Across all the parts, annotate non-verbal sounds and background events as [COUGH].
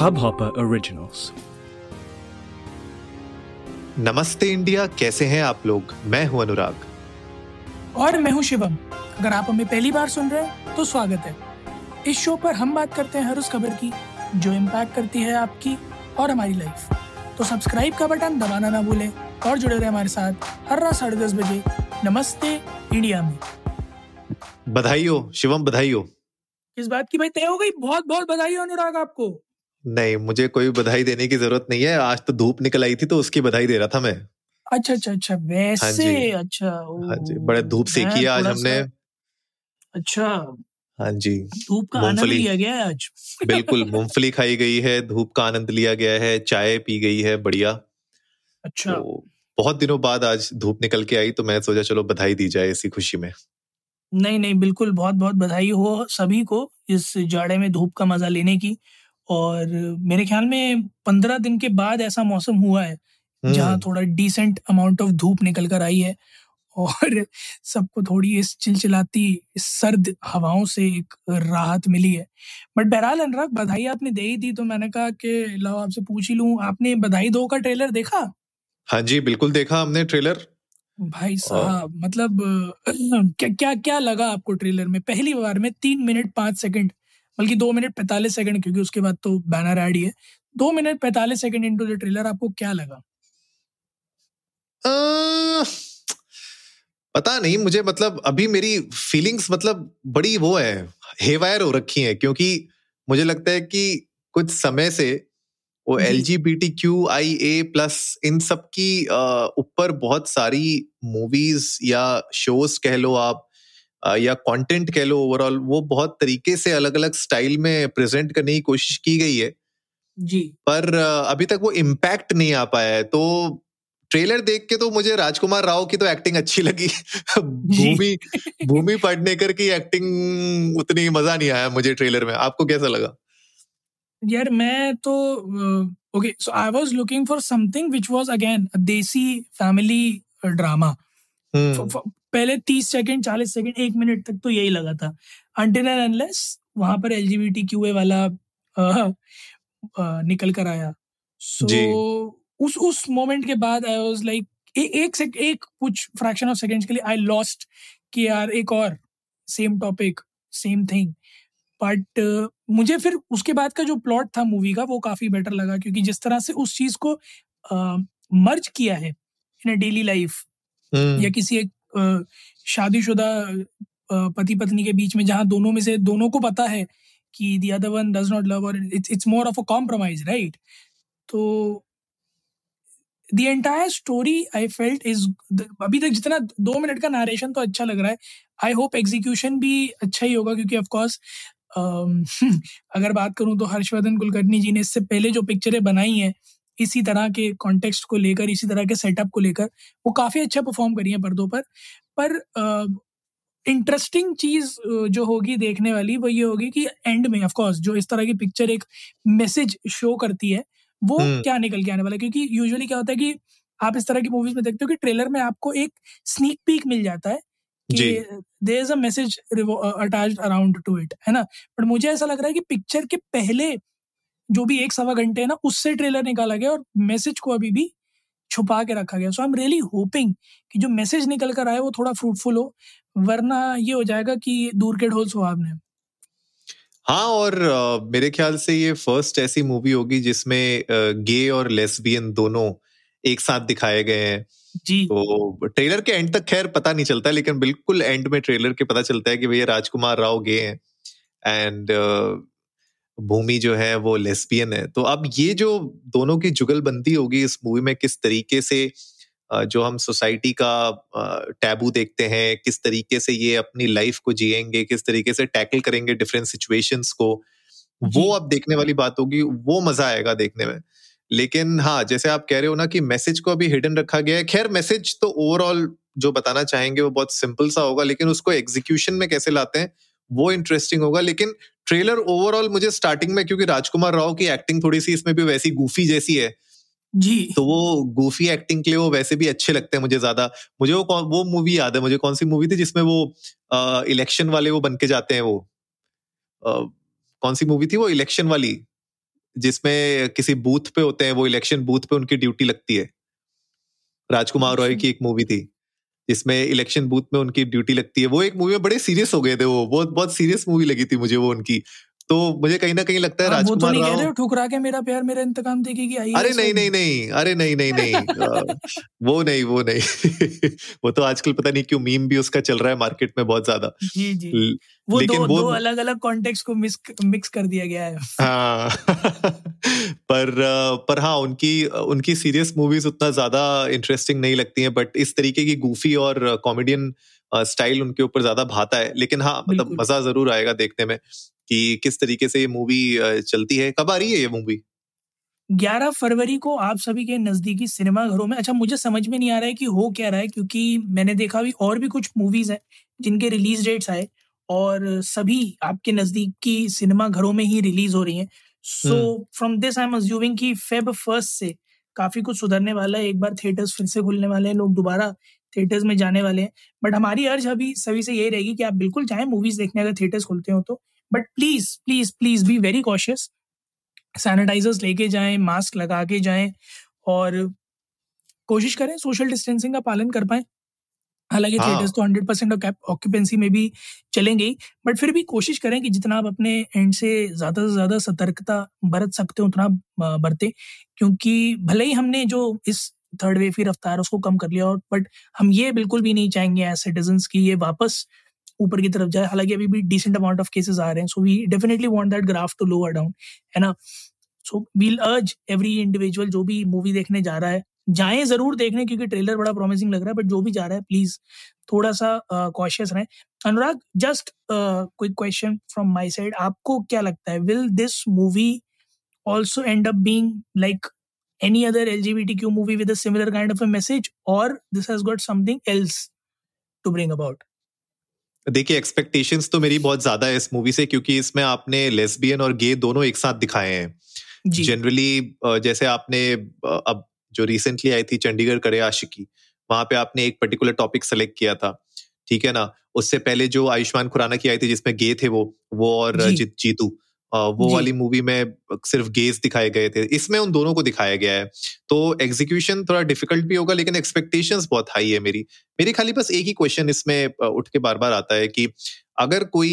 Hubhopper Originals. नमस्ते India कैसे हैं आप लोग? मैं हूँ अनुराग। और मैं हूँ शिवम। अगर आप हमें पहली बार सुन रहे हैं तो स्वागत है। इस शो पर हम बात करते हैं हर उस खबर की जो इम्पैक्ट करती है आपकी और हमारी लाइफ तो सब्सक्राइब का बटन दबाना ना भूलें और जुड़े रहे हमारे साथ हर रात साढ़े दस बजे नमस्ते इंडिया में। बधाई हो शिवम बधाई हो। इस बात की भाई तय हो गई। बहुत बहुत बधाई हो अनुराग आपको। नहीं मुझे कोई बधाई देने की ज़रूरत नहीं है। आज तो धूप निकल आई थी तो उसकी बधाई दे रहा था मैं। अच्छा अच्छा अच्छा वैसे? हाँ जी। अच्छा हाँ जी बड़े धूप मैं सेकी है आज हमने। अच्छा। हाँ जी धूप का आनंद लिया गया है आज? बिल्कुल मूंगफली खाई गई है धूप का आनंद लिया गया है चाय पी गई है बढ़िया। अच्छा। तो बहुत दिनों बाद आज धूप निकल के आई तो मैं सोचा चलो बधाई दी जाए इसी खुशी में। नहीं नहीं बिल्कुल बहुत बहुत बधाई हो सभी को इस जाड़े में धूप का मज़ा लेने की। और मेरे ख्याल में पंद्रह दिन के बाद ऐसा मौसम हुआ है जहाँ हम्म। थोड़ा डिसेंट अमाउंट ऑफ़ धूप निकल कर आई है और सबको थोड़ी इस चिलचिलाती इस सर्द हवाओं से एक राहत मिली है। बट बहरहाल अनुराग बधाई आपने दे ही दी तो मैंने कहा कि लाओ आपसे पूछ ही लूँ। आपने बधाई दो का ट्रेलर देखा? हाँ जी बिल्कुल देखा हमने ट्रेलर भाई साहब मतलब [CLEARS THROAT] क्या क्या क्या लगा आपको ट्रेलर में? पहली बार में तीन मिनट पाँच सेकंड बल्कि दो मिनट पैंतालीस सेकंड क्योंकि उसके बाद तो बैनर ऐड ही है। दो मिनट पैंतालीस सेकंड इनटू द ट्रेलर आपको क्या लगा? अ, पता नहीं मुझे मतलब अभी मेरी फीलिंग्स मतलब बड़ी वो है हेवायर हो रखी है क्योंकि मुझे लगता है कि कुछ समय से वो L G B T Q I A plus इन सब की ऊपर बहुत सारी मूवीज़ या शोज़ कह लो आप या कंटेंट कह लो ओवरऑल वो बहुत तरीके से अलग अलग स्टाइल में प्रेजेंट करने की कोशिश की गई है। जी। पर अभी तक वो इम्पैक्ट नहीं आ पाया है तो ट्रेलर देख के तो मुझे राजकुमार राव की तो एक्टिंग अच्छी लगी। [LAUGHS] भूमि [LAUGHS] भूमि पेडनेकर की एक्टिंग उतनी मज़ा नहीं आया मुझे ट्रेलर में। आपको कैसा लगा? यार मैं तो okay so I was looking for something which was again desi family drama hmm. पहले तीस सेकंड चालीस सेकेंड एक मिनट तक तो यही लगा था। अनटिल एंड अनलेस वहाँ पर एलजीबीटी क्यूए वाला अ, अ, निकल कर आया। सो जी। उस उस मोमेंट के बाद आई वाज लाइक एक सेक, एक कुछ फ्रैक्शन ऑफ़ सेकंड्स के लिए आई लॉस्ट कि यार एक और same topic same thing but uh, मुझे फिर उसके बाद का जो प्लॉट था मूवी का वो काफ़ी बेटर लगा क्योंकि जिस तरह से उस चीज़ को मर्ज uh, किया है इन डेली लाइफ या किसी एक शादीशुदा पति पत्नी के बीच में जहाँ दोनों में से दोनों को पता है कि the other one does not love और it's it's more of a compromise right तो the entire story I felt is अभी तक जितना दो मिनट का नारेशन तो अच्छा लग रहा है। आई होप एग्जीक्यूशन भी अच्छा ही होगा क्योंकि ऑफकोर्स [LAUGHS] अगर बात करूँ तो हर्षवर्धन कुलकर्णी जी ने इससे पहले जो पिक्चरें बनाई हैं इसी तरह के कॉन्टेक्स्ट को लेकर इसी तरह के सेटअप को लेकर वो काफ़ी अच्छा परफॉर्म करी हैं पर्दों पर। पर इंटरेस्टिंग चीज़ जो होगी देखने वाली वो ये होगी कि एंड में ऑफ़ कोर्स जो इस तरह की पिक्चर एक मैसेज शो करती है वो हम्म। क्या निकल के आने वाला है? क्योंकि यूजुअली क्या होता है कि आप इस तरह की मूवीज़ में देखते हो कि ट्रेलर में आपको एक स्नीक पीक मिल जाता है कि there is a message attached around to it है ना? बट मुझे ऐसा लग रहा है कि पिक्चर के पहले जो भी एक सवा घंटे है ना उससे ट्रेलर निकाला गया और मैसेज को अभी भी छुपा के रखा गया। So I am really hoping कि जो मैसेज निकल कर आए वो थोड़ा फ्रूटफुल हो वरना ये हो जाएगा कि दूर के ढोल सुहावने हाँ और अ, मेरे ख्याल से ये फ़र्स्ट ऐसी मूवी होगी जिसमें गे और लेस्बियन दोनों एक साथ दिखाए गए हैं। जी। तो ट्रेलर के एंड तक खैर पता नहीं चलता लेकिन बिल्कुल एंड में ट्रेलर के पता चलता है कि भैया राजकुमार राव गे हैं। एंड भूमि जो है वो लेस्बियन है। तो अब ये जो दोनों की जुगलबंदी होगी इस मूवी में किस तरीके से जो हम सोसाइटी का टैबू देखते हैं किस तरीके से ये अपनी लाइफ को जिएँगे किस तरीके से टैकल करेंगे डिफरेंट सिचुएशंस को वो अब देखने वाली बात होगी वो मज़ा आएगा देखने में। लेकिन हाँ जैसे आप कह रहे हो ना कि मैसेज को अभी हिडन रखा गया है खैर मैसेज तो ओवरऑल जो बताना चाहेंगे वो बहुत सिंपल सा होगा लेकिन उसको एग्जीक्यूशन में कैसे लाते हैं वो इंटरेस्टिंग होगा। लेकिन ट्रेलर ओवरऑल मुझे स्टार्टिंग में क्योंकि राजकुमार राव की एक्टिंग थोड़ी सी इसमें भी वैसी गूफी जैसी है। जी। तो वो गूफी एक्टिंग के लिए वो वैसे भी अच्छे लगते हैं मुझे ज़्यादा। मुझे वो कौन- वो मूवी याद है मुझे कौन सी मूवी थी जिसमें वो इलेक्शन वाले वो बन के जाते हैं वो। अ, कौन सी मूवी थी वो? इलेक्शन वाली। जिसमें किसी बूथ पे होते हैं वो इलेक्शन बूथ पे उनकी ड्यूटी लगती है। राजकुमार रॉय की एक मूवी थी। जिसमें इलेक्शन बूथ में उनकी ड्यूटी लगती है। वो एक मूवी में बड़े सीरियस हो गए थे वो। बहुत बहुत सीरियस मूवी लगी थी मुझे वो उनकी। तो मुझे कहीं ना कहीं लगता है राजकुमार तो नहीं कह रहे ठुकरा के मेरा प्यार मेरा इंतकाम देखेगी आई अरे नहीं नहीं नहीं अरे नहीं नहीं नहीं [LAUGHS] वो नहीं वो नहीं। [LAUGHS] वो तो आजकल पता नहीं क्यों मीम भी उसका चल रहा है मार्केट में बहुत ज़्यादा। जी जी। वो लेकिन दो, वो दो अलग अलग कॉन्टेक्स्ट को मिक्स मिक्स कर दिया गया है। हाँ। [LAUGHS] पर पर हाँ उनकी उनकी सीरियस मूवीज़ उतना ज़्यादा इंटरेस्टिंग नहीं लगती हैं बट इस तरीके की गूफी और कॉमेडियन स्टाइल उनके ऊपर ज़्यादा भाता है। लेकिन हाँ मतलब मज़ा ज़रूर आएगा देखने में। कि किस तरीके से ये मूवी चलती है? कब आ रही है ये मूवी 11 फरवरी को आप सभी के नजदीकी सिनेमा घरों में अच्छा मुझे समझ में नहीं आ रहा है कि हो क्या रहा है क्योंकि मैंने देखा भी और भी कुछ मूवीज़ हैं जिनके रिलीज़ डेट्स आए और सभी आपके नजदीकी सिनेमा घरों में ही रिलीज़ हो रही हैं। So from this I am assuming कि फेब फ़र्स्ट से काफ़ी कुछ सुधरने वाला है एक बार थिएटर्स फिर से खुलने वाले हैं लोग दोबारा थिएटर्स में जाने वाले हैं। बट हमारी अर्ज़ अभी सभी से यही रहेगी कि आप बिल्कुल चाहें मूवीज़ देखने अगर थिएटर्स खुलते हो तो। But please please please be very cautious sanitizers लेके जाएँ मास्क लगा के जाएँ और कोशिश करें सोशल डिस्टेंसिंग का पालन कर पाए। हालाँकि थिएटर्स हाँ। तो हंड्रेड परसेंट ऑक्यूपेंसी में भी चलेंगे ही बट फिर भी कोशिश करें कि जितना आप अपने एंड से ज़्यादा से ज़्यादा सतर्कता बरत सकते हो उतना बरते। क्योंकि भले ही हमने जो इस थर्ड वेव की रफ्तार उसको कम कर लिया और बट हम ये बिल्कुल भी नहीं चाहेंगे एज सिटीजन की ये वापस ऊपर की तरफ़ जाए। हालाँकि अभी भी डिसेंट अमाउंट ऑफ़ केसेस आ रहे हैं। So we definitely want that graph to lower down है ना? So we'll urge every individual जो भी मूवी देखने जा रहा है जाएँ ज़रूर देखने क्योंकि ट्रेलर बड़ा प्रॉमिसिंग लग रहा है बट जो भी जा रहा है प्लीज़ थोड़ा सा कॉशियस रहें। Anurag just quick question from my side आपको क्या लगता है will this movie also end up being like any other LGBTQ movie with a similar kind of a message, or this has got something else to bring about? देखिए expectations तो मेरी बहुत ज़्यादा है इस मूवी से क्योंकि इसमें आपने लेस्बियन और गे दोनों एक साथ दिखाए हैं। जनरली जैसे आपने अब जो रिसेंटली आई थी चंडीगढ़ करे आशिकी वहाँ पे आपने एक पर्टिकुलर टॉपिक सेलेक्ट किया था। ठीक है ना? उससे पहले जो आयुष्मान खुराना की आई थी जिसमें गे थे वो वो और जीतू जीतू। वो वाली मूवी में सिर्फ़ गेज दिखाए गए थे। इसमें उन दोनों को दिखाया गया है। तो एग्जीक्यूशन थोड़ा डिफ़िकल्ट भी होगा लेकिन एक्सपेक्टेशंस बहुत हाई है मेरी। मेरी खाली बस एक ही क्वेश्चन इसमें उठ के बार बार आता है कि अगर कोई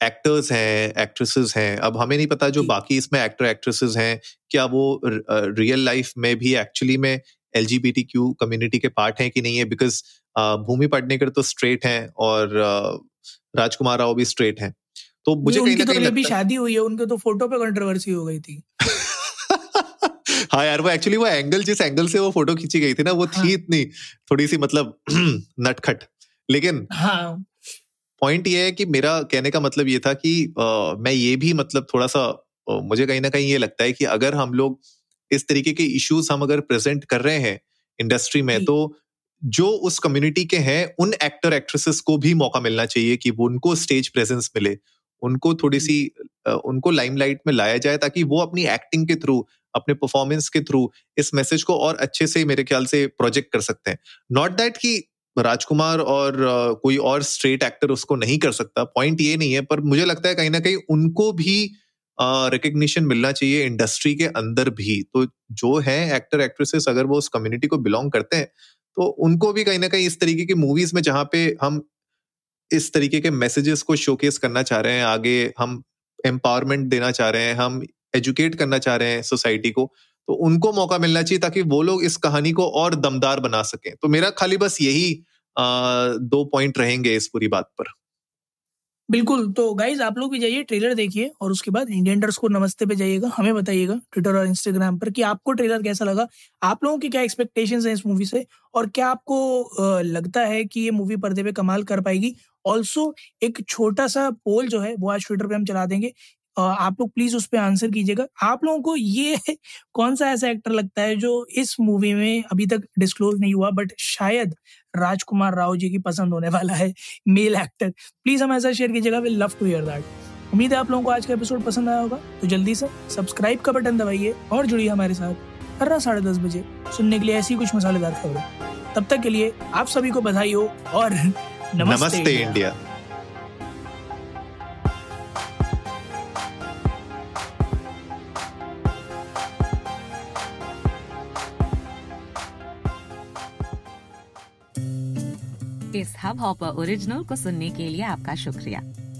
एक्टर्स हैं एक्ट्रेसेस हैं अब हमें नहीं पता जो बाकी इसमें एक्टर एक्ट्रेसेस हैं क्या वो रियल लाइफ में भी एक्चुअली में एल कम्युनिटी के पार्ट हैं कि नहीं है? बिकॉज़ भूमि पाटनेकर तो स्ट्रेट हैं और राजकुमार राव भी स्ट्रेट हैं। तो मुझे कहीं ना तो कहीं भी शादी हुई है उनके तो फ़ोटो पे कंट्रोवर्सी हो गई थी। [LAUGHS] हाँ यार वो एक्चुअली वो एंगल जिस एंगल से वो फ़ोटो खींची गई थी ना वो हाँ. थी इतनी थोड़ी सी मतलब [CLEARS THROAT] नटखट। लेकिन हाँ। पॉइंट ये है कि मेरा कहने का मतलब ये था कि आ, मैं ये भी मतलब थोड़ा सा आ, मुझे कहीं ना कहीं ये लगता है कि अगर हम लोग इस तरीके के इश्यूज़ हम अगर प्रेजेंट कर रहे हैं इंडस्ट्री में तो जो उस कम्युनिटी के हैं उन एक्टर एक्ट्रेसेस को भी मौका मिलना चाहिए कि वो उनको स्टेज प्रेजेंस मिले। उनको थोड़ी सी उनको लाइमलाइट में लाया जाए ताकि वो अपनी एक्टिंग के थ्रू अपने परफॉर्मेंस के थ्रू इस मैसेज को और अच्छे से मेरे ख्याल से प्रोजेक्ट कर सकते हैं। नॉट दैट कि राजकुमार और कोई और स्ट्रेट एक्टर उसको नहीं कर सकता पॉइंट ये नहीं है पर मुझे लगता है कहीं ना कहीं उनको भी रिकग्निशन मिलना चाहिए इंडस्ट्री के अंदर भी। तो जो है एक्टर एक्ट्रेसेस अगर वो उस कम्युनिटी को बिलोंग करते हैं तो उनको भी कहीं ना कहीं इस तरीके की मूवीज़ में जहाँ पे हम इस तरीके के मैसेजेस को शोकेस करना चाह रहे हैं आगे हम एम्पावरमेंट देना चाह रहे हैं हम एजुकेट करना चाह रहे हैं सोसाइटी को तो उनको मौका मिलना चाहिए ताकि वो लोग इस कहानी को और दमदार बना सकें। तो मेरा खाली बस यही आ, दो पॉइंट रहेंगे इस पूरी बात पर। बिल्कुल तो गाइज़ आप लोग भी जाइए ट्रेलर देखिए और उसके बाद इंडियन डर्स को नमस्ते पे जाइएगा हमें बताइएगा ट्विटर और इंस्टाग्राम पर कि आपको ट्रेलर कैसा लगा आप लोगों की क्या एक्सपेक्टेशंस हैं इस मूवी से और क्या आपको लगता है कि ये मूवी पर्दे पे कमाल कर पाएगी ऑल्सो एक छोटा सा पोल जो है, वो आज ट्विटर पे हम चला देंगे। आप लोग प्लीज़ उस पर आंसर कीजिएगा। आप लोगों को ये [LAUGHS] कौन सा ऐसा एक्टर लगता है जो इस मूवी में अभी तक डिस्क्लोज नहीं हुआ बट शायद राजकुमार राव जी की पसंद होने वाला है मेल एक्टर प्लीज़ हम ऐसा शेयर कीजिएगा। Will love to hear that उम्मीद है आप लोगों को आज का एपिसोड पसंद आया होगा। तो जल्दी से सब्सक्राइब का बटन दबाइए और जुड़िए हमारे साथ हर रात साढ़े दस बजे सुनने के लिए ऐसी कुछ मसालेदार खबरें। तब तक के लिए आप सभी को बधाई हो और नमस्ते इंडिया। इस हब हाँ हॉपर ओरिजिनल को सुनने के लिए आपका शुक्रिया।